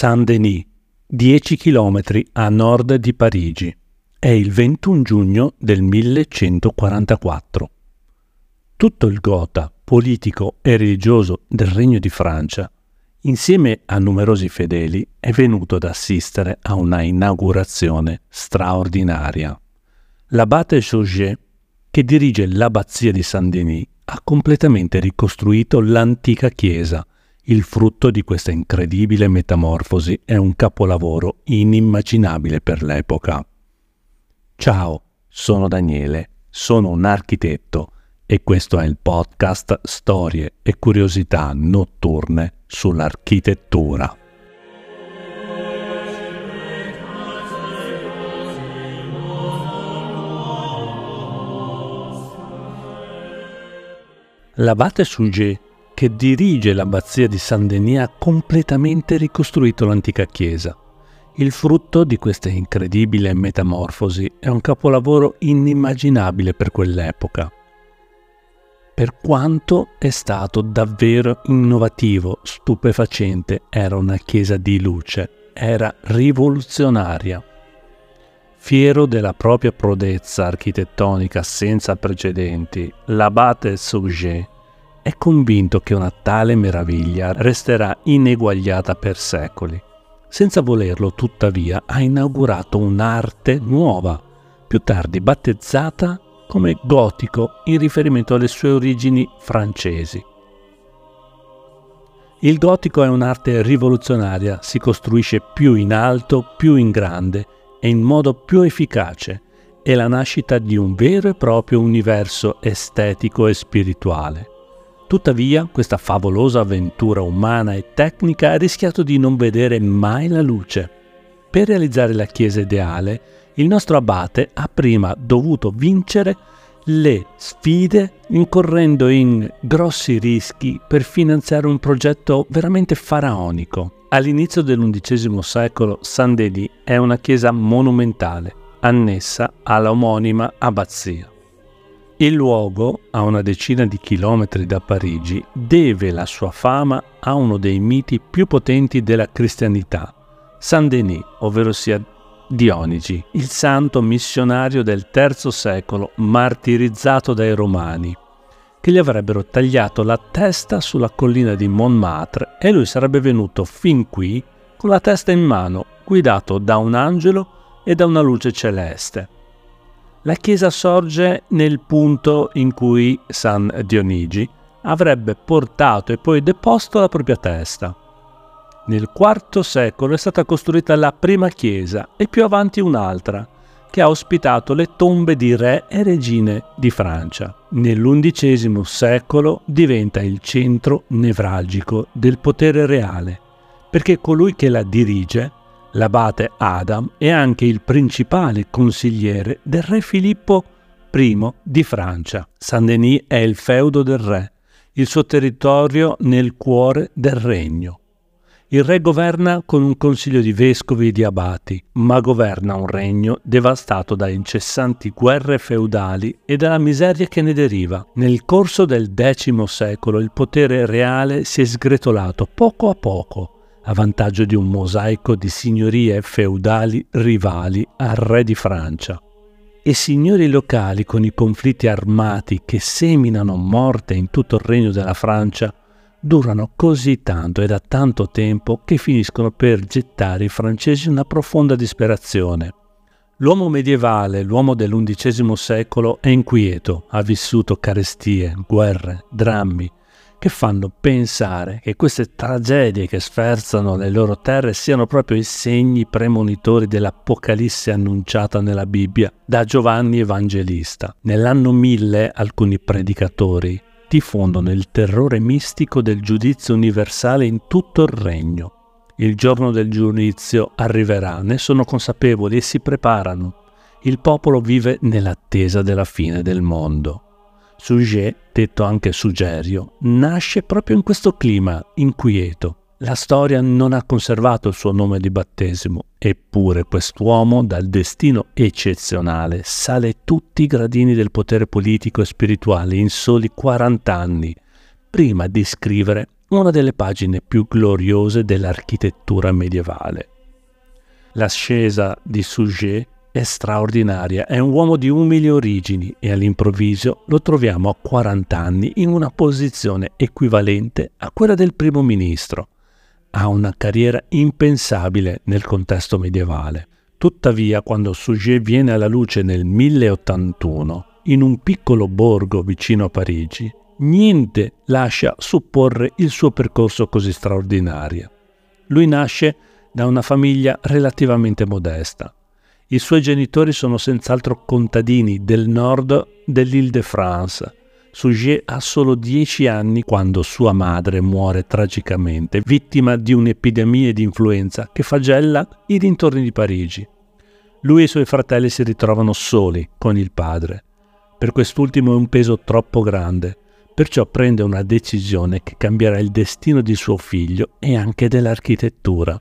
Saint-Denis, 10 km a nord di Parigi. È il 21 giugno del 1144. Tutto il Gotha, politico e religioso del Regno di Francia, insieme a numerosi fedeli, è venuto ad assistere a una inaugurazione straordinaria. L'abate Chauget, che dirige l'abbazia di Saint-Denis, ha completamente ricostruito l'antica chiesa. Il frutto di questa incredibile metamorfosi è un capolavoro inimmaginabile per l'epoca. Ciao, sono Daniele, sono un architetto e questo è il podcast Storie e curiosità notturne sull'architettura. L'abate Suger, che dirige l'abbazia di Saint-Denis, ha completamente ricostruito l'antica chiesa. Il frutto di questa incredibile metamorfosi è un capolavoro inimmaginabile per quell'epoca. Per quanto è stato davvero innovativo, stupefacente, era una chiesa di luce, era rivoluzionaria. Fiero della propria prodezza architettonica senza precedenti, l'abate Sauget è convinto che una tale meraviglia resterà ineguagliata per secoli. Senza volerlo, tuttavia, ha inaugurato un'arte nuova, più tardi battezzata come gotico in riferimento alle sue origini francesi. Il gotico è un'arte rivoluzionaria, si costruisce più in alto, più in grande e in modo più efficace. È la nascita di un vero e proprio universo estetico e spirituale. Tuttavia, questa favolosa avventura umana e tecnica ha rischiato di non vedere mai la luce. Per realizzare la chiesa ideale, il nostro abate ha prima dovuto vincere le sfide incorrendo in grossi rischi per finanziare un progetto veramente faraonico. All'inizio dell'undicesimo secolo Saint-Denis è una chiesa monumentale, annessa alla omonima abbazia. Il luogo, a una decina di chilometri da Parigi, deve la sua fama a uno dei miti più potenti della cristianità, Saint-Denis, ovvero sia Dionigi, il santo missionario del III secolo, martirizzato dai Romani, che gli avrebbero tagliato la testa sulla collina di Montmartre e lui sarebbe venuto fin qui con la testa in mano, guidato da un angelo e da una luce celeste. La chiesa sorge nel punto in cui San Dionigi avrebbe portato e poi deposto la propria testa. Nel IV secolo è stata costruita la prima chiesa e più avanti un'altra, che ha ospitato le tombe di re e regine di Francia. Nell'undicesimo secolo diventa il centro nevralgico del potere reale, perché colui che la dirige, l'abate Adam, è anche il principale consigliere del re Filippo I di Francia. Saint-Denis è il feudo del re, il suo territorio nel cuore del regno. Il re governa con un consiglio di vescovi e di abati, ma governa un regno devastato da incessanti guerre feudali e dalla miseria che ne deriva. Nel corso del X secolo il potere reale si è sgretolato poco a poco, a vantaggio di un mosaico di signorie feudali rivali al re di Francia. E signori locali con i conflitti armati che seminano morte in tutto il regno della Francia durano così tanto e da tanto tempo che finiscono per gettare i francesi in una profonda disperazione. L'uomo medievale, l'uomo dell'undicesimo secolo, è inquieto, ha vissuto carestie, guerre, drammi, che fanno pensare che queste tragedie che sferzano le loro terre siano proprio i segni premonitori dell'Apocalisse annunciata nella Bibbia da Giovanni Evangelista. Nell'anno 1000 alcuni predicatori diffondono il terrore mistico del giudizio universale in tutto il regno. Il giorno del giudizio arriverà, ne sono consapevoli e si preparano. Il popolo vive nell'attesa della fine del mondo. Sujet, detto anche Sugerio, nasce proprio in questo clima inquieto. La storia non ha conservato il suo nome di battesimo, eppure quest'uomo dal destino eccezionale sale tutti i gradini del potere politico e spirituale in soli 40 anni, prima di scrivere una delle pagine più gloriose dell'architettura medievale. L'ascesa di Suger è straordinaria, è un uomo di umili origini e all'improvviso lo troviamo a 40 anni in una posizione equivalente a quella del primo ministro. Ha una carriera impensabile nel contesto medievale. Tuttavia, quando Suger viene alla luce nel 1081, in un piccolo borgo vicino a Parigi, niente lascia supporre il suo percorso così straordinario. Lui nasce da una famiglia relativamente modesta. I suoi genitori sono senz'altro contadini del nord dell'Île-de-France. Suger ha solo dieci anni quando sua madre muore tragicamente, vittima di un'epidemia di influenza che flagella i dintorni di Parigi. Lui e i suoi fratelli si ritrovano soli con il padre. Per quest'ultimo è un peso troppo grande, perciò prende una decisione che cambierà il destino di suo figlio e anche dell'architettura.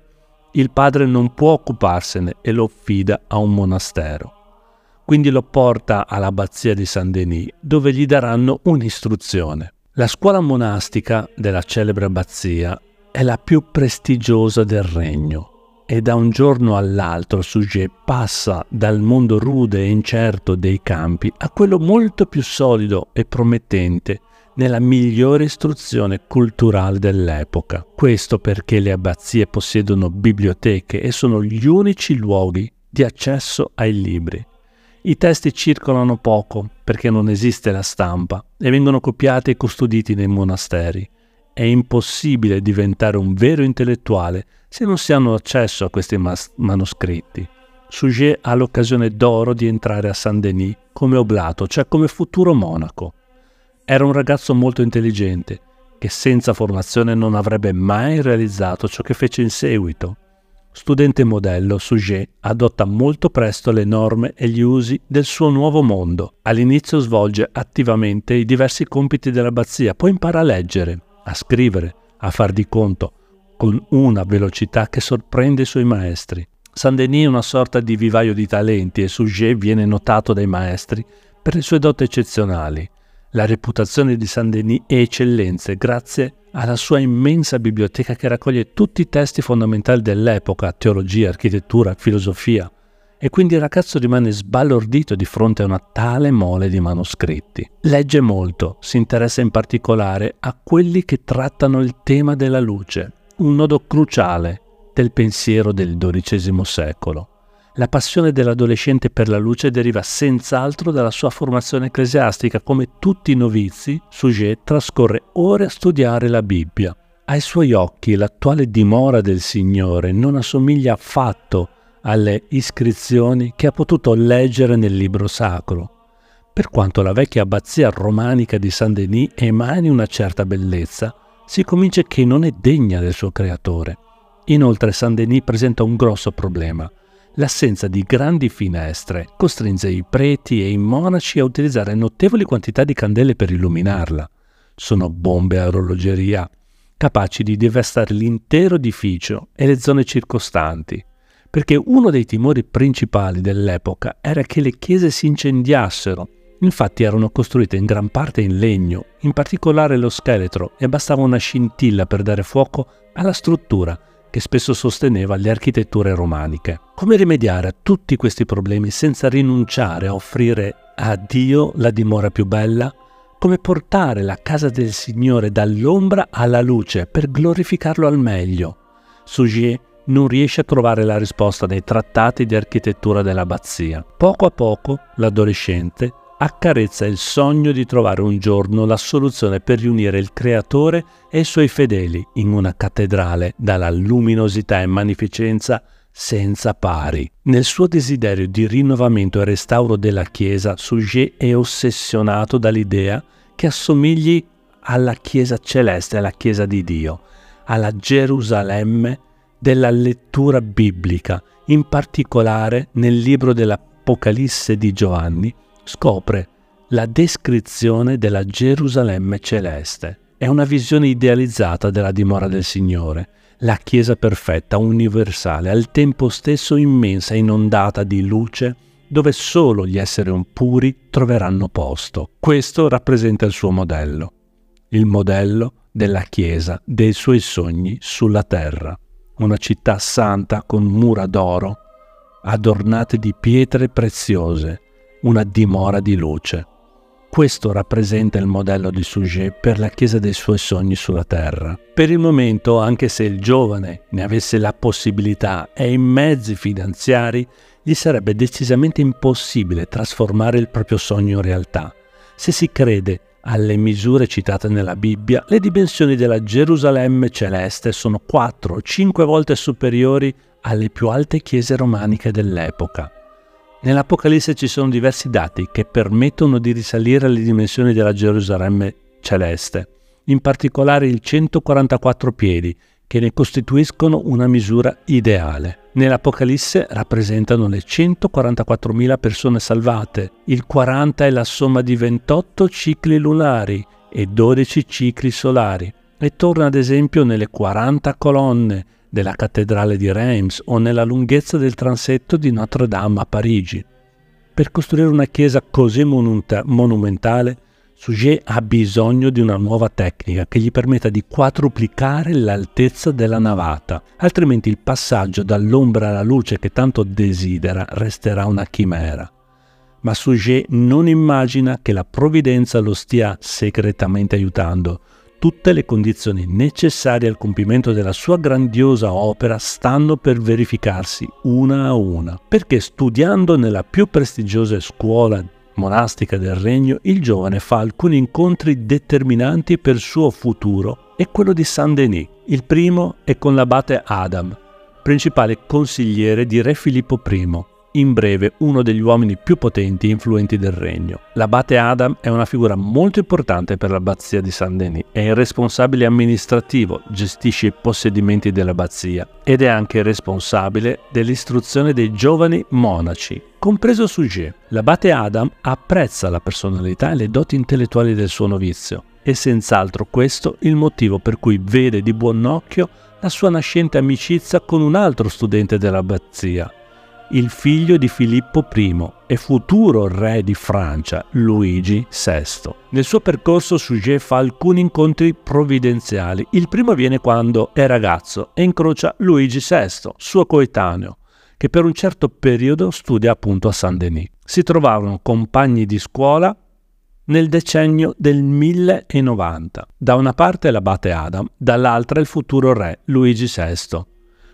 Il padre non può occuparsene e lo affida a un monastero. Quindi lo porta all'abbazia di Saint-Denis, dove gli daranno un'istruzione. La scuola monastica della celebre abbazia è la più prestigiosa del regno e da un giorno all'altro Sujet passa dal mondo rude e incerto dei campi a quello molto più solido e promettente nella migliore istruzione culturale dell'epoca. Questo perché le abbazie possiedono biblioteche e sono gli unici luoghi di accesso ai libri. I testi circolano poco perché non esiste la stampa e vengono copiati e custoditi nei monasteri. È impossibile diventare un vero intellettuale se non si hanno accesso a questi mas- manoscritti. Suger ha l'occasione d'oro di entrare a Saint-Denis come oblato, cioè come futuro monaco. Era un ragazzo molto intelligente, che senza formazione non avrebbe mai realizzato ciò che fece in seguito. Studente modello, Suger adotta molto presto le norme e gli usi del suo nuovo mondo. All'inizio svolge attivamente i diversi compiti dell'abbazia, poi impara a leggere, a scrivere, a far di conto, con una velocità che sorprende i suoi maestri. Saint-Denis è una sorta di vivaio di talenti e Suger viene notato dai maestri per le sue doti eccezionali. La reputazione di Saint-Denis è eccellenze grazie alla sua immensa biblioteca che raccoglie tutti i testi fondamentali dell'epoca, teologia, architettura, filosofia, e quindi il ragazzo rimane sbalordito di fronte a una tale mole di manoscritti. Legge molto, si interessa in particolare a quelli che trattano il tema della luce, un nodo cruciale del pensiero del XII secolo. La passione dell'adolescente per la luce deriva senz'altro dalla sua formazione ecclesiastica. Come tutti i novizi, Sujet trascorre ore a studiare la Bibbia. Ai suoi occhi l'attuale dimora del Signore non assomiglia affatto alle iscrizioni che ha potuto leggere nel libro sacro. Per quanto la vecchia abbazia romanica di Saint-Denis emani una certa bellezza, si convince che non è degna del suo creatore. Inoltre Saint-Denis presenta un grosso problema. L'assenza di grandi finestre costringe i preti e i monaci a utilizzare notevoli quantità di candele per illuminarla. Sono bombe a orologeria, capaci di devastare l'intero edificio e le zone circostanti, perché uno dei timori principali dell'epoca era che le chiese si incendiassero. Infatti erano costruite in gran parte in legno, in particolare lo scheletro, e bastava una scintilla per dare fuoco alla struttura che spesso sosteneva le architetture romaniche. Come rimediare a tutti questi problemi senza rinunciare a offrire a Dio la dimora più bella? Come portare la casa del Signore dall'ombra alla luce per glorificarlo al meglio? Sugier non riesce a trovare la risposta nei trattati di architettura dell'abbazia. Poco a poco l'adolescente accarezza il sogno di trovare un giorno la soluzione per riunire il Creatore e i suoi fedeli in una cattedrale dalla luminosità e magnificenza senza pari. Nel suo desiderio di rinnovamento e restauro della Chiesa, Suger è ossessionato dall'idea che assomigli alla Chiesa celeste, alla Chiesa di Dio, alla Gerusalemme della lettura biblica, in particolare nel libro dell'Apocalisse di Giovanni, scopre la descrizione della Gerusalemme celeste. È una visione idealizzata della dimora del Signore, la Chiesa perfetta, universale, al tempo stesso immensa, inondata di luce, dove solo gli esseri puri troveranno posto. Questo rappresenta il suo modello, il modello della Chiesa dei suoi sogni sulla terra, una città santa con mura d'oro, adornate di pietre preziose, una dimora di luce. Questo rappresenta il modello di Sujet per la Chiesa dei suoi sogni sulla terra. Per il momento, anche se il giovane ne avesse la possibilità e i mezzi finanziari, gli sarebbe decisamente impossibile trasformare il proprio sogno in realtà. Se si crede alle misure citate nella Bibbia, le dimensioni della Gerusalemme celeste sono 4 o 5 volte superiori alle più alte chiese romaniche dell'epoca. Nell'Apocalisse ci sono diversi dati che permettono di risalire alle dimensioni della Gerusalemme celeste, in particolare il 144 piedi, che ne costituiscono una misura ideale. Nell'Apocalisse rappresentano le 144.000 persone salvate, il 40 è la somma di 28 cicli lunari e 12 cicli solari, e torna ad esempio nelle 40 colonne, della cattedrale di Reims o nella lunghezza del transetto di Notre Dame a Parigi. Per costruire una chiesa così monumenta- monumentale, Suger ha bisogno di una nuova tecnica che gli permetta di quadruplicare l'altezza della navata, altrimenti il passaggio dall'ombra alla luce che tanto desidera resterà una chimera. Ma Suger non immagina che la provvidenza lo stia segretamente aiutando, tutte le condizioni necessarie al compimento della sua grandiosa opera stanno per verificarsi una a una, perché studiando nella più prestigiosa scuola monastica del regno, il giovane fa alcuni incontri determinanti per il suo futuro e quello di Saint-Denis. Il primo è con l'abate Adam, principale consigliere di re Filippo I, in breve uno degli uomini più potenti e influenti del regno. L'abate Adam è una figura molto importante per l'abbazia di Saint Denis, è il responsabile amministrativo, gestisce i possedimenti dell'abbazia ed è anche responsabile dell'istruzione dei giovani monaci, compreso Sujet. L'abate Adam apprezza la personalità e le doti intellettuali del suo novizio e senz'altro questo il motivo per cui vede di buon occhio la sua nascente amicizia con un altro studente dell'abbazia, il figlio di Filippo I e futuro re di Francia, Luigi VI. Nel suo percorso Suger fa alcuni incontri provvidenziali. Il primo avviene quando è ragazzo e incrocia Luigi VI, suo coetaneo, che per un certo periodo studia appunto a Saint-Denis. Si trovarono compagni di scuola nel decennio del 1090. Da una parte l'abate Adam, dall'altra il futuro re Luigi VI.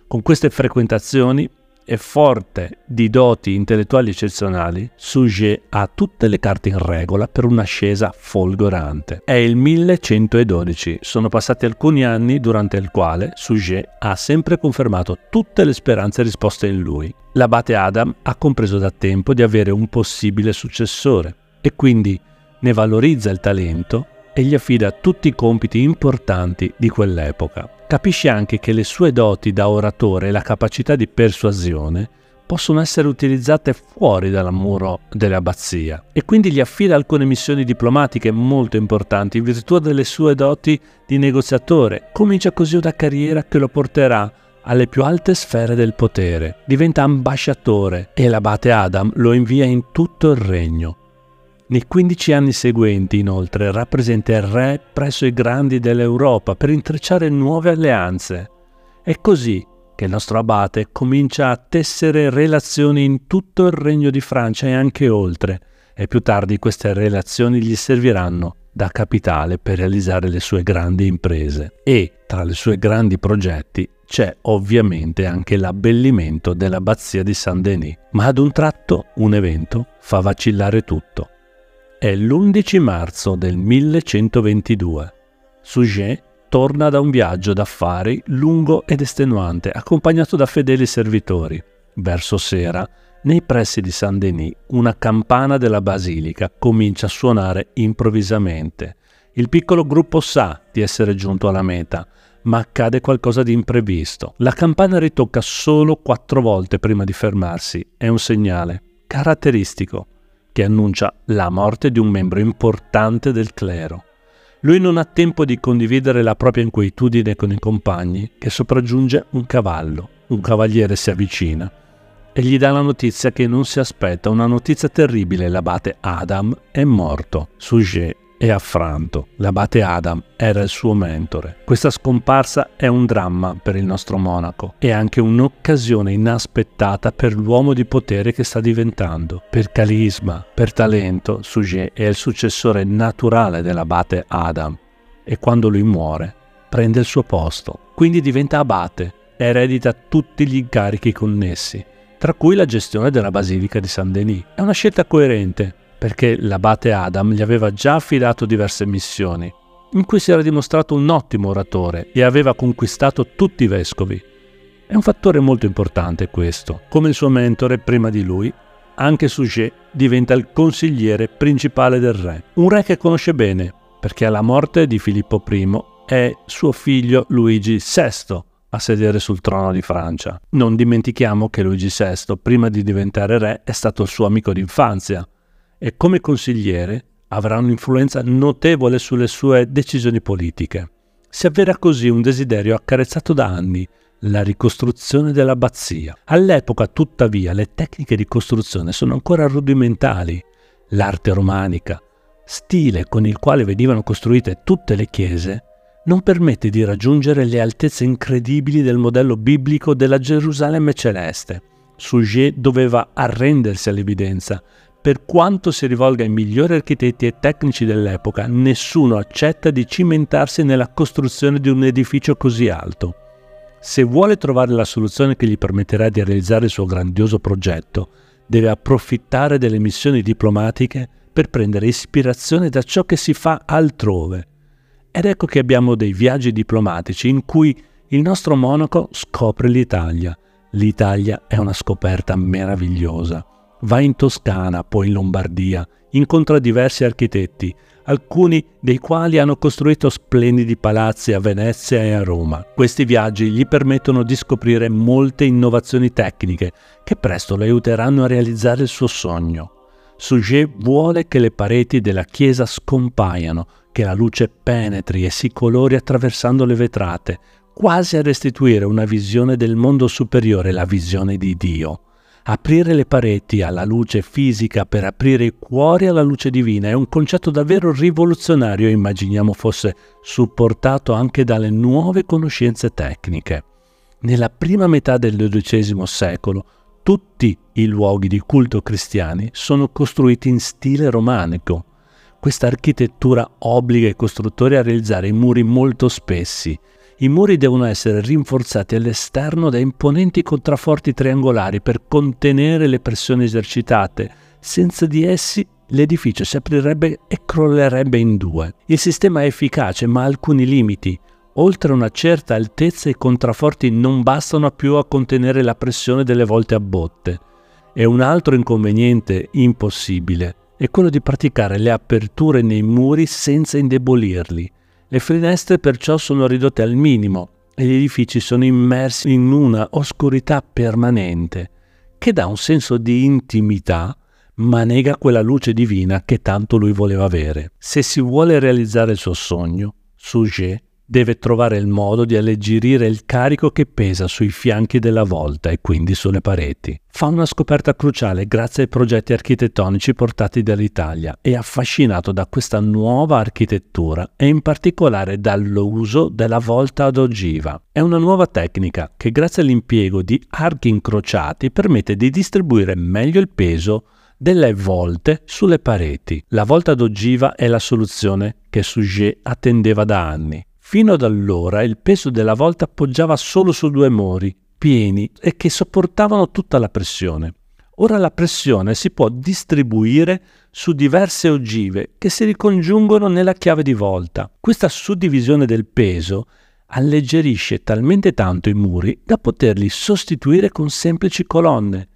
Con queste frequentazioni e forte di doti intellettuali eccezionali, Suger ha tutte le carte in regola per un'ascesa folgorante. È il 1112, sono passati alcuni anni durante il quale Suger ha sempre confermato tutte le speranze risposte in lui. L'abate Adam ha compreso da tempo di avere un possibile successore e quindi ne valorizza il talento e gli affida tutti i compiti importanti di quell'epoca capisce anche che le sue doti da oratore e la capacità di persuasione possono essere utilizzate fuori dal muro dell'abbazia e quindi gli affida alcune missioni diplomatiche molto importanti in virtù delle sue doti di negoziatore. Comincia così una carriera che lo porterà alle più alte sfere del potere. Diventa ambasciatore e l'abate Adam lo invia in tutto il regno. Nei 15 anni seguenti, inoltre, rappresenta il re presso i grandi dell'Europa per intrecciare nuove alleanze. È così che il nostro abate comincia a tessere relazioni in tutto il regno di Francia e anche oltre, e più tardi queste relazioni gli serviranno da capitale per realizzare le sue grandi imprese. E tra i suoi grandi progetti c'è ovviamente anche l'abbellimento dell'abbazia di Saint-Denis, ma ad un tratto un evento fa vacillare tutto. È l'11 marzo del 1122. Suger torna da un viaggio d'affari lungo ed estenuante, accompagnato da fedeli servitori. Verso sera, nei pressi di Saint-Denis, una campana della basilica comincia a suonare improvvisamente. Il piccolo gruppo sa di essere giunto alla meta, ma accade qualcosa di imprevisto. La campana ritocca solo quattro volte prima di fermarsi. È un segnale caratteristico che annuncia la morte di un membro importante del clero. Lui non ha tempo di condividere la propria inquietudine con i compagni, che sopraggiunge un cavallo. Un cavaliere si avvicina e gli dà la notizia che non si aspetta, una notizia terribile, l'abate Adam è morto. Suger e affranto. L'abate Adam era il suo mentore. Questa scomparsa è un dramma per il nostro monaco e anche un'occasione inaspettata per l'uomo di potere che sta diventando. Per carisma, per talento, Sujet è il successore naturale dell'abate Adam e quando lui muore prende il suo posto. Quindi diventa abate e eredita tutti gli incarichi connessi, tra cui la gestione della Basilica di Saint Denis. È una scelta coerente perché l'abate Adam gli aveva già affidato diverse missioni, in cui si era dimostrato un ottimo oratore e aveva conquistato tutti i vescovi. È un fattore molto importante questo. Come il suo mentore prima di lui, anche Sujet diventa il consigliere principale del re. Un re che conosce bene, perché alla morte di Filippo I è suo figlio Luigi VI a sedere sul trono di Francia. Non dimentichiamo che Luigi VI, prima di diventare re, è stato il suo amico d'infanzia e come consigliere avrà un'influenza notevole sulle sue decisioni politiche. Si avvera così un desiderio accarezzato da anni, la ricostruzione dell'abbazia. All'epoca, tuttavia, le tecniche di costruzione sono ancora rudimentali. L'arte romanica, stile con il quale venivano costruite tutte le chiese, non permette di raggiungere le altezze incredibili del modello biblico della Gerusalemme celeste. Sujet doveva arrendersi all'evidenza, per quanto si rivolga ai migliori architetti e tecnici dell'epoca, nessuno accetta di cimentarsi nella costruzione di un edificio così alto. Se vuole trovare la soluzione che gli permetterà di realizzare il suo grandioso progetto, deve approfittare delle missioni diplomatiche per prendere ispirazione da ciò che si fa altrove. Ed ecco che abbiamo dei viaggi diplomatici in cui il nostro monaco scopre l'Italia. L'Italia è una scoperta meravigliosa va in Toscana, poi in Lombardia, incontra diversi architetti, alcuni dei quali hanno costruito splendidi palazzi a Venezia e a Roma. Questi viaggi gli permettono di scoprire molte innovazioni tecniche che presto le aiuteranno a realizzare il suo sogno. Sujet vuole che le pareti della chiesa scompaiano, che la luce penetri e si colori attraversando le vetrate, quasi a restituire una visione del mondo superiore, la visione di Dio. Aprire le pareti alla luce fisica per aprire i cuori alla luce divina è un concetto davvero rivoluzionario immaginiamo fosse supportato anche dalle nuove conoscenze tecniche. Nella prima metà del XII secolo tutti i luoghi di culto cristiani sono costruiti in stile romanico. Questa architettura obbliga i costruttori a realizzare i muri molto spessi, i muri devono essere rinforzati all'esterno da imponenti contrafforti triangolari per contenere le pressioni esercitate. Senza di essi l'edificio si aprirebbe e crollerebbe in due. Il sistema è efficace ma ha alcuni limiti. Oltre una certa altezza i contrafforti non bastano più a contenere la pressione delle volte a botte. E un altro inconveniente impossibile è quello di praticare le aperture nei muri senza indebolirli. Le finestre perciò sono ridotte al minimo e gli edifici sono immersi in una oscurità permanente che dà un senso di intimità ma nega quella luce divina che tanto lui voleva avere. Se si vuole realizzare il suo sogno, Sujet deve trovare il modo di alleggerire il carico che pesa sui fianchi della volta e quindi sulle pareti. Fa una scoperta cruciale grazie ai progetti architettonici portati dall'Italia e affascinato da questa nuova architettura e in particolare dall'uso della volta ad ogiva. È una nuova tecnica che grazie all'impiego di archi incrociati permette di distribuire meglio il peso delle volte sulle pareti. La volta ad ogiva è la soluzione che Sujet attendeva da anni. Fino ad allora il peso della volta poggiava solo su due muri, pieni e che sopportavano tutta la pressione. Ora la pressione si può distribuire su diverse ogive che si ricongiungono nella chiave di volta. Questa suddivisione del peso alleggerisce talmente tanto i muri da poterli sostituire con semplici colonne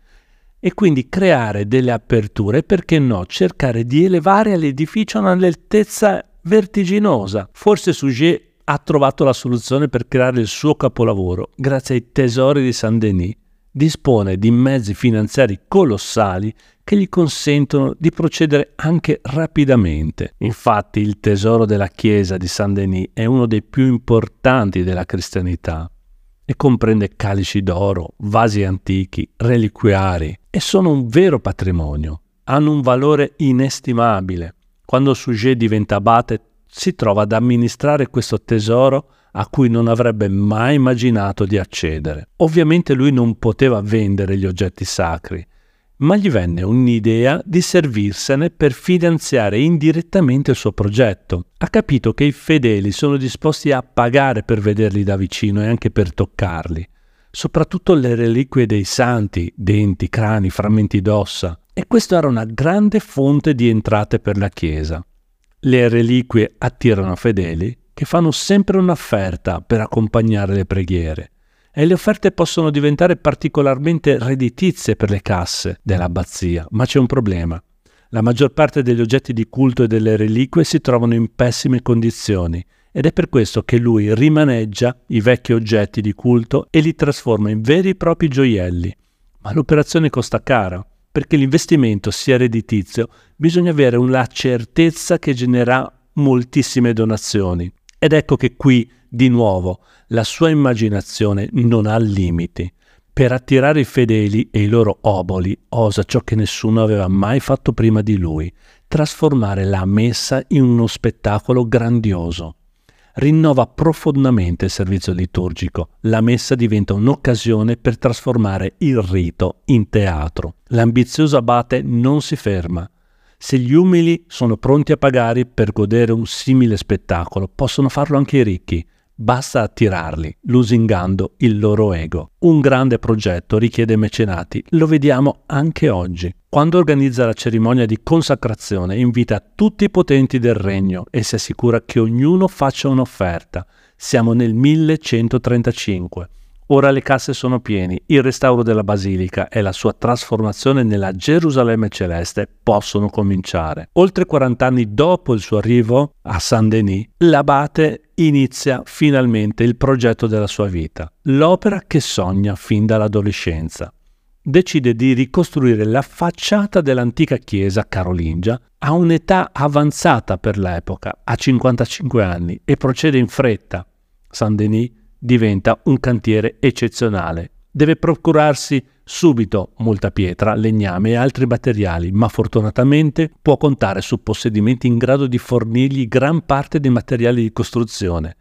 e quindi creare delle aperture, perché no, cercare di elevare l'edificio a un'altezza vertiginosa. Forse Sujet ha trovato la soluzione per creare il suo capolavoro grazie ai tesori di Saint-Denis. Dispone di mezzi finanziari colossali che gli consentono di procedere anche rapidamente. Infatti il tesoro della chiesa di Saint-Denis è uno dei più importanti della cristianità e comprende calici d'oro, vasi antichi, reliquiari e sono un vero patrimonio. Hanno un valore inestimabile Quando Sujet diventa abate, si trova ad amministrare questo tesoro a cui non avrebbe mai immaginato di accedere. Ovviamente lui non poteva vendere gli oggetti sacri, ma gli venne un'idea di servirsene per finanziare indirettamente il suo progetto. Ha capito che i fedeli sono disposti a pagare per vederli da vicino e anche per toccarli, soprattutto le reliquie dei santi, denti, crani, frammenti d'ossa, e questa era una grande fonte di entrate per la Chiesa. Le reliquie attirano fedeli che fanno sempre un'offerta per accompagnare le preghiere e le offerte possono diventare particolarmente redditizie per le casse dell'abbazia, ma c'è un problema. La maggior parte degli oggetti di culto e delle reliquie si trovano in pessime condizioni ed è per questo che lui rimaneggia i vecchi oggetti di culto e li trasforma in veri e propri gioielli. Ma l'operazione costa cara, perché l'investimento sia redditizio bisogna avere una certezza che genera moltissime donazioni. Ed ecco che qui, di nuovo, la sua immaginazione non ha limiti. Per attirare i fedeli e i loro oboli osa ciò che nessuno aveva mai fatto prima di lui, trasformare la messa in uno spettacolo grandioso. Rinnova profondamente il servizio liturgico. La messa diventa un'occasione per trasformare il rito in teatro. L'ambizioso abate non si ferma se gli umili sono pronti a pagare per godere un simile spettacolo, possono farlo anche i ricchi. Basta attirarli, lusingando il loro ego. Un grande progetto richiede mecenati, lo vediamo anche oggi. Quando organizza la cerimonia di consacrazione invita tutti i potenti del regno e si assicura che ognuno faccia un'offerta. Siamo nel 1135. Ora le casse sono pieni, il restauro della basilica e la sua trasformazione nella Gerusalemme celeste possono cominciare. Oltre 40 anni dopo il suo arrivo a Saint-Denis, l'abate inizia finalmente il progetto della sua vita, l'opera che sogna fin dall'adolescenza. Decide di ricostruire la facciata dell'antica chiesa carolingia a un'età avanzata per l'epoca, a 55 anni, e procede in fretta. Saint-Denis diventa un cantiere eccezionale. Deve procurarsi subito molta pietra, legname e altri materiali, ma fortunatamente può contare su possedimenti in grado di fornirgli gran parte dei materiali di costruzione.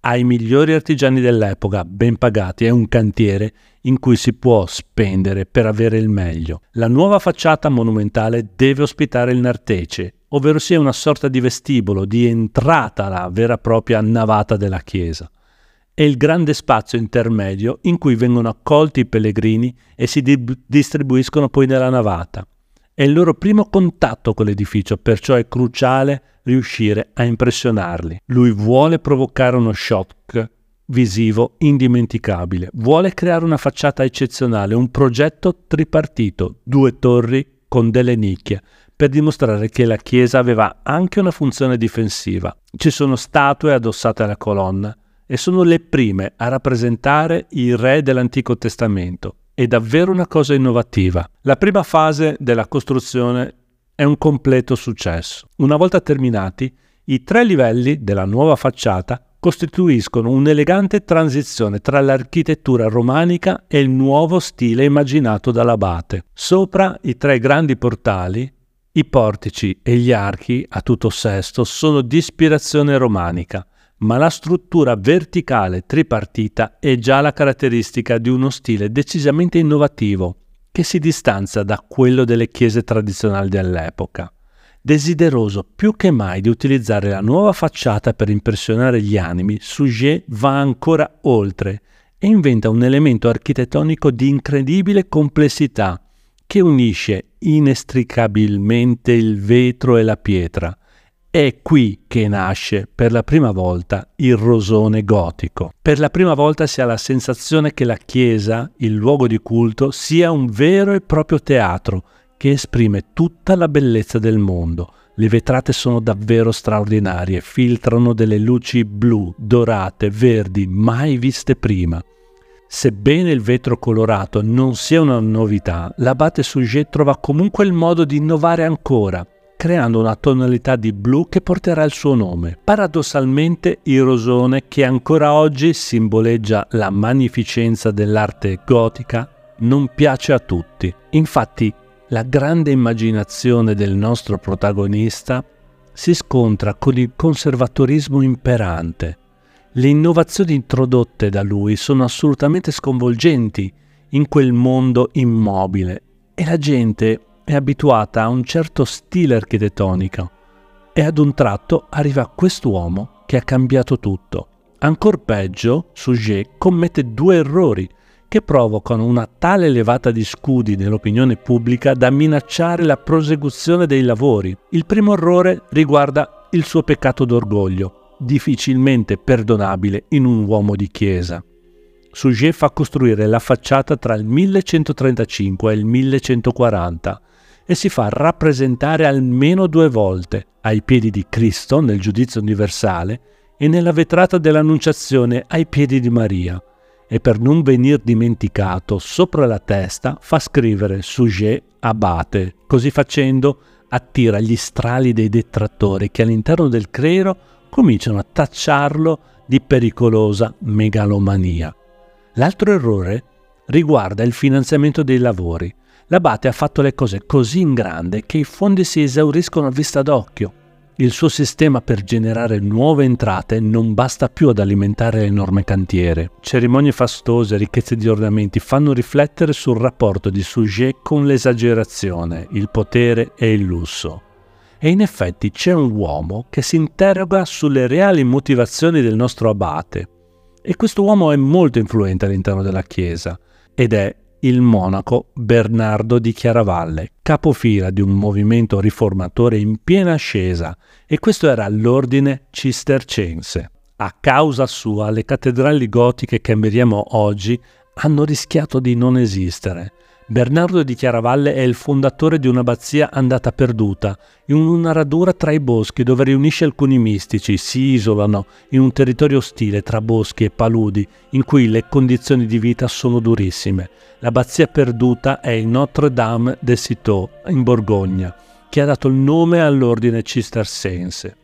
Ha i migliori artigiani dell'epoca, ben pagati, è un cantiere in cui si può spendere per avere il meglio. La nuova facciata monumentale deve ospitare il nartece, ovvero sia una sorta di vestibolo, di entrata alla vera e propria navata della chiesa è il grande spazio intermedio in cui vengono accolti i pellegrini e si di- distribuiscono poi nella navata. È il loro primo contatto con l'edificio, perciò è cruciale riuscire a impressionarli. Lui vuole provocare uno shock visivo indimenticabile, vuole creare una facciata eccezionale, un progetto tripartito, due torri con delle nicchie, per dimostrare che la chiesa aveva anche una funzione difensiva. Ci sono statue addossate alla colonna, e sono le prime a rappresentare i re dell'Antico Testamento. È davvero una cosa innovativa. La prima fase della costruzione è un completo successo. Una volta terminati, i tre livelli della nuova facciata costituiscono un'elegante transizione tra l'architettura romanica e il nuovo stile immaginato dall'abate. Sopra i tre grandi portali, i portici e gli archi a tutto sesto sono di ispirazione romanica, ma la struttura verticale tripartita è già la caratteristica di uno stile decisamente innovativo, che si distanzia da quello delle chiese tradizionali dell'epoca. Desideroso più che mai di utilizzare la nuova facciata per impressionare gli animi, Suget va ancora oltre e inventa un elemento architettonico di incredibile complessità che unisce inestricabilmente il vetro e la pietra, è qui che nasce per la prima volta il rosone gotico. Per la prima volta si ha la sensazione che la chiesa, il luogo di culto, sia un vero e proprio teatro che esprime tutta la bellezza del mondo. Le vetrate sono davvero straordinarie, filtrano delle luci blu, dorate, verdi, mai viste prima. Sebbene il vetro colorato non sia una novità, l'abate Sujet trova comunque il modo di innovare ancora creando una tonalità di blu che porterà il suo nome. Paradossalmente il rosone, che ancora oggi simboleggia la magnificenza dell'arte gotica, non piace a tutti. Infatti, la grande immaginazione del nostro protagonista si scontra con il conservatorismo imperante. Le innovazioni introdotte da lui sono assolutamente sconvolgenti in quel mondo immobile e la gente è abituata a un certo stile architettonico e ad un tratto arriva quest'uomo che ha cambiato tutto. Ancor peggio, Sujet commette due errori che provocano una tale levata di scudi nell'opinione pubblica da minacciare la prosecuzione dei lavori. Il primo errore riguarda il suo peccato d'orgoglio, difficilmente perdonabile in un uomo di chiesa. Sujet fa costruire la facciata tra il 1135 e il 1140 e si fa rappresentare almeno due volte ai piedi di Cristo nel giudizio universale e nella vetrata dell'Annunciazione ai piedi di Maria. E per non venir dimenticato, sopra la testa fa scrivere Sujet abate. Così facendo attira gli strali dei detrattori che all'interno del clero cominciano a tacciarlo di pericolosa megalomania. L'altro errore riguarda il finanziamento dei lavori. L'abate ha fatto le cose così in grande che i fondi si esauriscono a vista d'occhio. Il suo sistema per generare nuove entrate non basta più ad alimentare l'enorme cantiere. Cerimonie fastose, ricchezze di ornamenti fanno riflettere sul rapporto di Sujet con l'esagerazione, il potere e il lusso. E in effetti c'è un uomo che si interroga sulle reali motivazioni del nostro abate. E questo uomo è molto influente all'interno della Chiesa ed è il monaco Bernardo di Chiaravalle, capofila di un movimento riformatore in piena ascesa, e questo era l'ordine cistercense. A causa sua le cattedrali gotiche che vediamo oggi hanno rischiato di non esistere Bernardo di Chiaravalle è il fondatore di un'abbazia andata perduta, in una radura tra i boschi dove riunisce alcuni mistici, si isolano in un territorio ostile tra boschi e paludi, in cui le condizioni di vita sono durissime. L'abbazia perduta è il Notre-Dame de Citeaux, in Borgogna, che ha dato il nome all'ordine cistercense.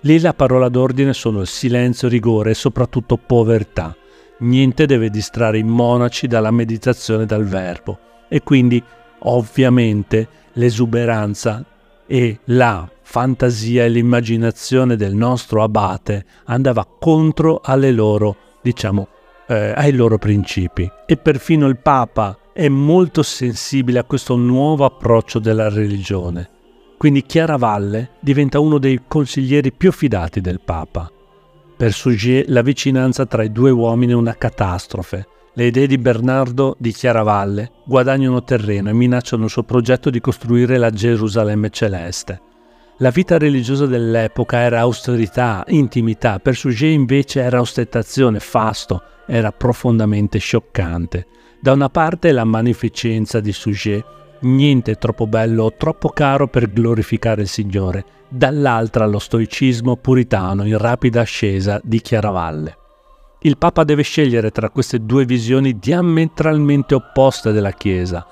Lì la parola d'ordine sono il silenzio, rigore e soprattutto povertà. Niente deve distrarre i monaci dalla meditazione dal verbo e quindi ovviamente l'esuberanza e la fantasia e l'immaginazione del nostro abate andava contro alle loro, diciamo, eh, ai loro principi. E perfino il Papa è molto sensibile a questo nuovo approccio della religione. Quindi Chiaravalle diventa uno dei consiglieri più fidati del Papa. Per Sugier la vicinanza tra i due uomini è una catastrofe le idee di Bernardo di Chiaravalle guadagnano terreno e minacciano il suo progetto di costruire la Gerusalemme celeste. La vita religiosa dell'epoca era austerità, intimità, per Suger invece era ostentazione, fasto, era profondamente scioccante. Da una parte la magnificenza di Suger, niente troppo bello o troppo caro per glorificare il Signore, dall'altra lo stoicismo puritano in rapida ascesa di Chiaravalle. Il Papa deve scegliere tra queste due visioni diametralmente opposte della Chiesa.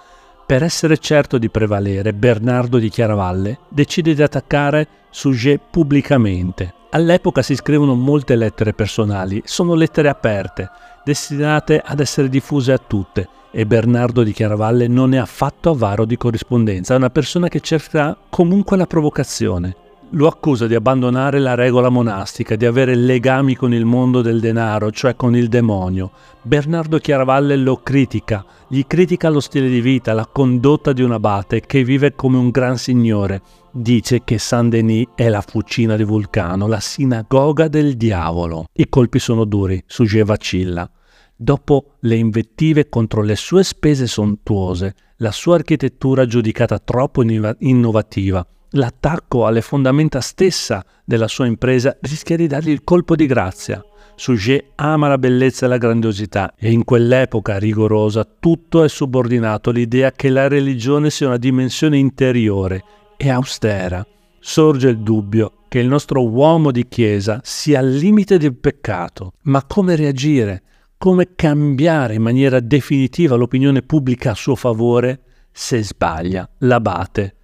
Per essere certo di prevalere, Bernardo di Chiaravalle decide di attaccare Sujet pubblicamente. All'epoca si scrivono molte lettere personali, sono lettere aperte, destinate ad essere diffuse a tutte, e Bernardo di Chiaravalle non è affatto avaro di corrispondenza, è una persona che cerca comunque la provocazione lo accusa di abbandonare la regola monastica, di avere legami con il mondo del denaro, cioè con il demonio. Bernardo Chiaravalle lo critica, gli critica lo stile di vita, la condotta di un abate che vive come un gran signore. Dice che Saint-Denis è la fucina di Vulcano, la sinagoga del diavolo. I colpi sono duri, Suger vacilla. Dopo le invettive contro le sue spese sontuose, la sua architettura giudicata troppo innovativa, l'attacco alle fondamenta stessa della sua impresa rischia di dargli il colpo di grazia. Sujet ama la bellezza e la grandiosità e in quell'epoca rigorosa tutto è subordinato all'idea che la religione sia una dimensione interiore e austera. Sorge il dubbio che il nostro uomo di chiesa sia al limite del peccato, ma come reagire? Come cambiare in maniera definitiva l'opinione pubblica a suo favore se sbaglia l'abate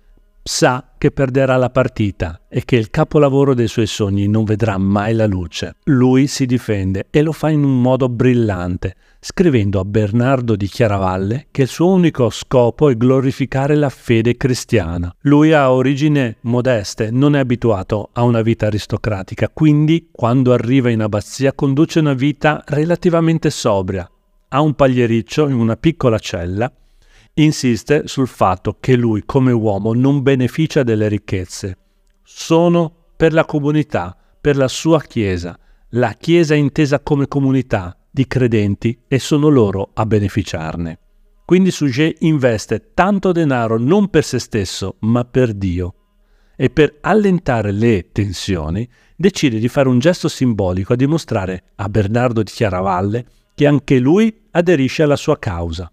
sa che perderà la partita e che il capolavoro dei suoi sogni non vedrà mai la luce. Lui si difende e lo fa in un modo brillante, scrivendo a Bernardo di Chiaravalle che il suo unico scopo è glorificare la fede cristiana. Lui ha origini modeste, non è abituato a una vita aristocratica, quindi quando arriva in abbazia conduce una vita relativamente sobria. Ha un pagliericcio in una piccola cella insiste sul fatto che lui come uomo non beneficia delle ricchezze. Sono per la comunità, per la sua Chiesa. La Chiesa intesa come comunità di credenti e sono loro a beneficiarne. Quindi Sujet investe tanto denaro non per se stesso, ma per Dio. E per allentare le tensioni decide di fare un gesto simbolico a dimostrare a Bernardo di Chiaravalle che anche lui aderisce alla sua causa.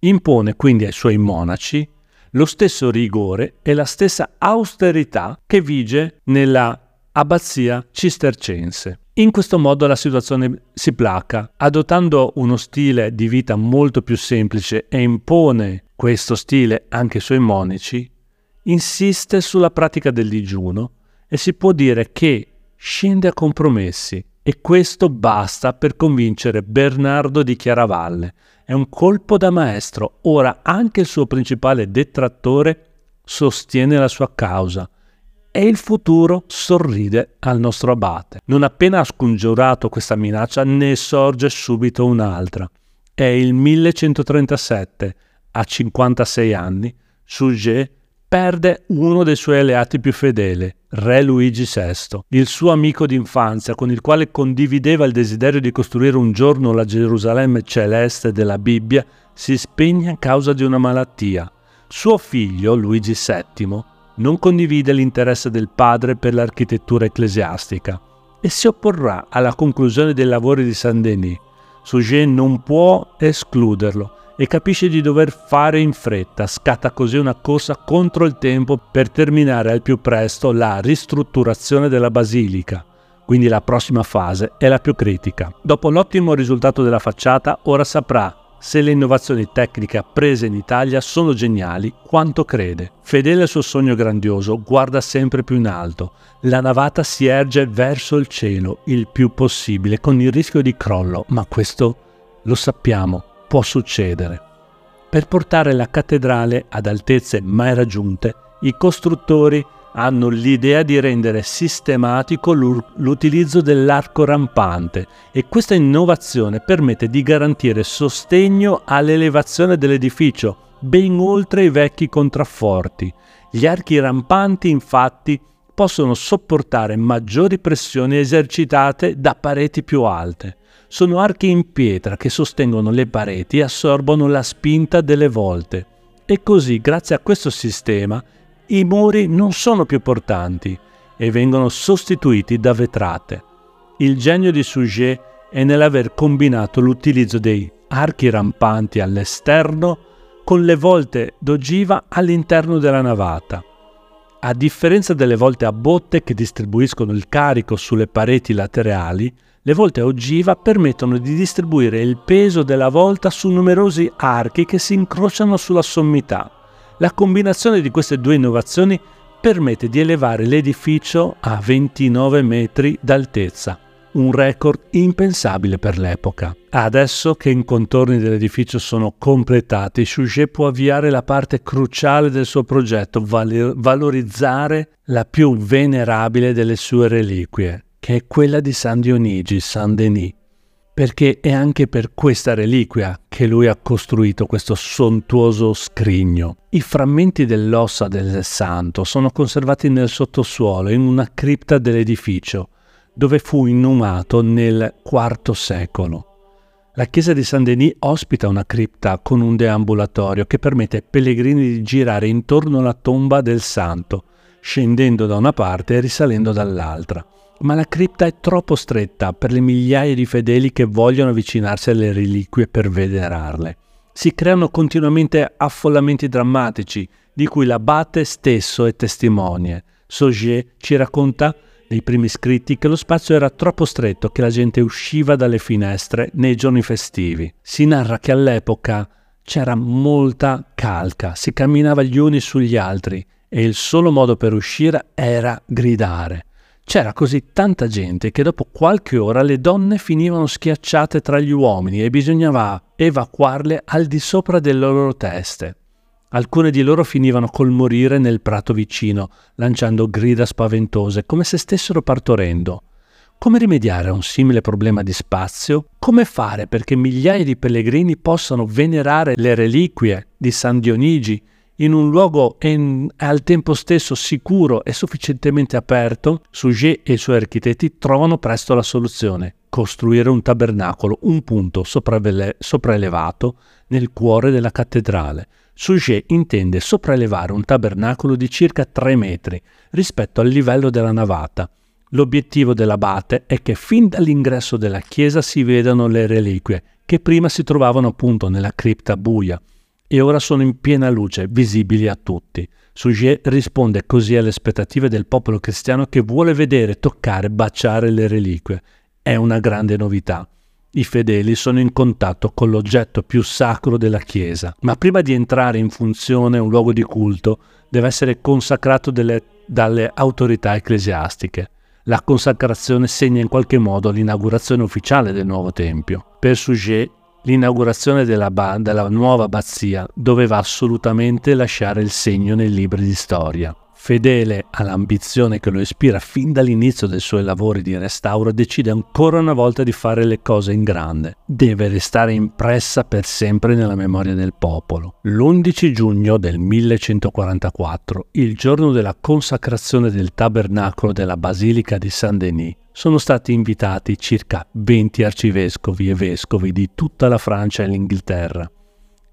Impone quindi ai suoi monaci lo stesso rigore e la stessa austerità che vige nella abbazia cistercense. In questo modo la situazione si placa, adottando uno stile di vita molto più semplice e impone questo stile anche ai suoi monaci, insiste sulla pratica del digiuno e si può dire che scende a compromessi e questo basta per convincere Bernardo di Chiaravalle è un colpo da maestro. Ora anche il suo principale detrattore sostiene la sua causa e il futuro sorride al nostro abate. Non appena ha scongiurato questa minaccia ne sorge subito un'altra. È il 1137, a 56 anni, Suger perde uno dei suoi alleati più fedeli, re Luigi VI, il suo amico d'infanzia con il quale condivideva il desiderio di costruire un giorno la Gerusalemme celeste della Bibbia, si spegne a causa di una malattia. Suo figlio, Luigi VII, non condivide l'interesse del padre per l'architettura ecclesiastica e si opporrà alla conclusione dei lavori di Saint-Denis. Suger non può escluderlo e capisce di dover fare in fretta, scatta così una corsa contro il tempo per terminare al più presto la ristrutturazione della basilica. Quindi la prossima fase è la più critica. Dopo l'ottimo risultato della facciata, ora saprà se le innovazioni tecniche apprese in Italia sono geniali quanto crede. Fedele al suo sogno grandioso, guarda sempre più in alto. La navata si erge verso il cielo il più possibile, con il rischio di crollo, ma questo lo sappiamo, può succedere. Per portare la cattedrale ad altezze mai raggiunte, i costruttori hanno l'idea di rendere sistematico l'utilizzo dell'arco rampante e questa innovazione permette di garantire sostegno all'elevazione dell'edificio, ben oltre i vecchi contrafforti. Gli archi rampanti infatti possono sopportare maggiori pressioni esercitate da pareti più alte sono archi in pietra che sostengono le pareti e assorbono la spinta delle volte. E così, grazie a questo sistema, i muri non sono più portanti e vengono sostituiti da vetrate. Il genio di Suger è nell'aver combinato l'utilizzo dei archi rampanti all'esterno con le volte d'ogiva all'interno della navata. A differenza delle volte a botte che distribuiscono il carico sulle pareti laterali, le volte a ogiva permettono di distribuire il peso della volta su numerosi archi che si incrociano sulla sommità. La combinazione di queste due innovazioni permette di elevare l'edificio a 29 metri d'altezza, un record impensabile per l'epoca. Adesso che i contorni dell'edificio sono completati, Suger può avviare la parte cruciale del suo progetto, valorizzare la più venerabile delle sue reliquie, che è quella di San Dionigi, San Denis, perché è anche per questa reliquia che lui ha costruito questo sontuoso scrigno. I frammenti dell'ossa del santo sono conservati nel sottosuolo, in una cripta dell'edificio, dove fu inumato nel IV secolo. La chiesa di San Denis ospita una cripta con un deambulatorio che permette ai pellegrini di girare intorno alla tomba del santo, scendendo da una parte e risalendo dall'altra ma la cripta è troppo stretta per le migliaia di fedeli che vogliono avvicinarsi alle reliquie per venerarle. Si creano continuamente affollamenti drammatici, di cui l'abate stesso è testimone. Saugier ci racconta nei primi scritti che lo spazio era troppo stretto che la gente usciva dalle finestre nei giorni festivi. Si narra che all'epoca c'era molta calca, si camminava gli uni sugli altri e il solo modo per uscire era gridare. C'era così tanta gente che dopo qualche ora le donne finivano schiacciate tra gli uomini e bisognava evacuarle al di sopra delle loro teste. Alcune di loro finivano col morire nel prato vicino, lanciando grida spaventose, come se stessero partorendo. Come rimediare a un simile problema di spazio? Come fare perché migliaia di pellegrini possano venerare le reliquie di San Dionigi in un luogo in, al tempo stesso sicuro e sufficientemente aperto? Suger e i suoi architetti trovano presto la soluzione costruire un tabernacolo, un punto sopraelevato nel cuore della cattedrale. Suger intende sopraelevare un tabernacolo di circa 3 metri rispetto al livello della navata. L'obiettivo dell'abate è che fin dall'ingresso della chiesa si vedano le reliquie, che prima si trovavano appunto nella cripta buia e ora sono in piena luce, visibili a tutti. Suger risponde così alle aspettative del popolo cristiano che vuole vedere, toccare, baciare le reliquie è una grande novità. I fedeli sono in contatto con l'oggetto più sacro della Chiesa, ma prima di entrare in funzione un luogo di culto deve essere consacrato delle, dalle autorità ecclesiastiche. La consacrazione segna in qualche modo l'inaugurazione ufficiale del nuovo Tempio. Per Suger, l'inaugurazione della, ba- della nuova abbazia doveva assolutamente lasciare il segno nei libri di storia. Fedele all'ambizione che lo ispira fin dall'inizio dei suoi lavori di restauro, decide ancora una volta di fare le cose in grande. Deve restare impressa per sempre nella memoria del popolo. L'11 giugno del 1144, il giorno della consacrazione del tabernacolo della Basilica di Saint-Denis, sono stati invitati circa 20 arcivescovi e vescovi di tutta la Francia e l'Inghilterra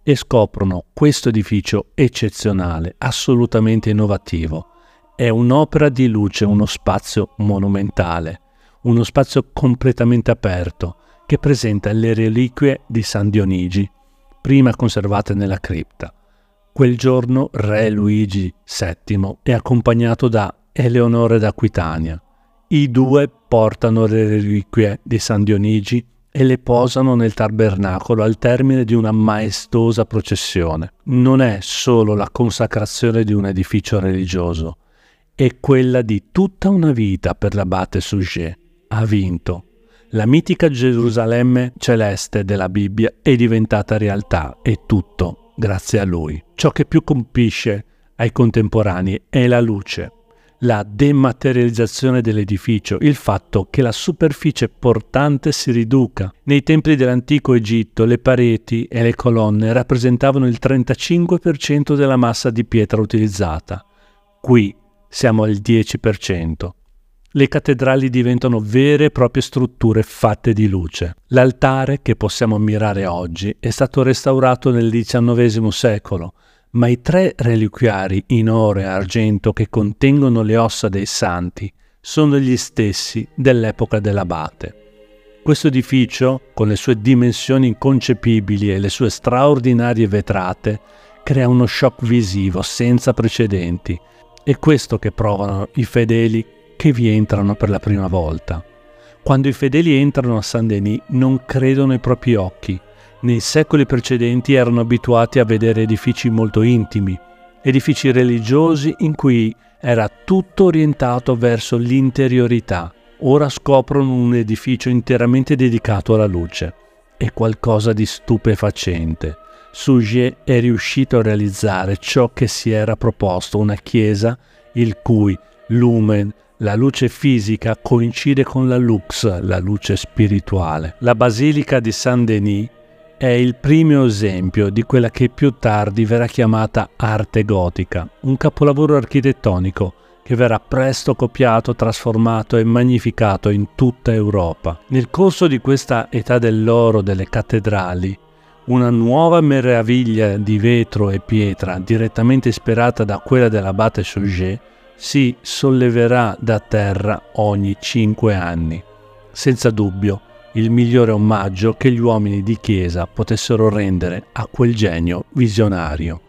e scoprono questo edificio eccezionale, assolutamente innovativo. È un'opera di luce, uno spazio monumentale, uno spazio completamente aperto che presenta le reliquie di San Dionigi, prima conservate nella cripta. Quel giorno re Luigi VII è accompagnato da Eleonore d'Aquitania. I due portano le reliquie di San Dionigi e le posano nel tabernacolo al termine di una maestosa processione. Non è solo la consacrazione di un edificio religioso, è quella di tutta una vita per l'abate Suger. Ha vinto. La mitica Gerusalemme celeste della Bibbia è diventata realtà e tutto grazie a lui. Ciò che più compisce ai contemporanei è la luce, la dematerializzazione dell'edificio, il fatto che la superficie portante si riduca. Nei templi dell'antico Egitto le pareti e le colonne rappresentavano il 35% della massa di pietra utilizzata. Qui siamo al 10%. Le cattedrali diventano vere e proprie strutture fatte di luce. L'altare che possiamo ammirare oggi è stato restaurato nel XIX secolo ma i tre reliquiari in oro e argento che contengono le ossa dei santi sono gli stessi dell'epoca dell'abate. Questo edificio, con le sue dimensioni inconcepibili e le sue straordinarie vetrate, crea uno shock visivo senza precedenti. È questo che provano i fedeli che vi entrano per la prima volta. Quando i fedeli entrano a Saint-Denis non credono ai propri occhi, nei secoli precedenti erano abituati a vedere edifici molto intimi, edifici religiosi in cui era tutto orientato verso l'interiorità. Ora scoprono un edificio interamente dedicato alla luce. È qualcosa di stupefacente. Suger è riuscito a realizzare ciò che si era proposto, una chiesa il cui lumen, la luce fisica, coincide con la lux, la luce spirituale. La basilica di Saint-Denis è il primo esempio di quella che più tardi verrà chiamata arte gotica, un capolavoro architettonico che verrà presto copiato, trasformato e magnificato in tutta Europa. Nel corso di questa età dell'oro delle cattedrali, una nuova meraviglia di vetro e pietra, direttamente ispirata da quella dell'abate Suger, si solleverà da terra ogni cinque anni. Senza dubbio, il migliore omaggio che gli uomini di chiesa potessero rendere a quel genio visionario.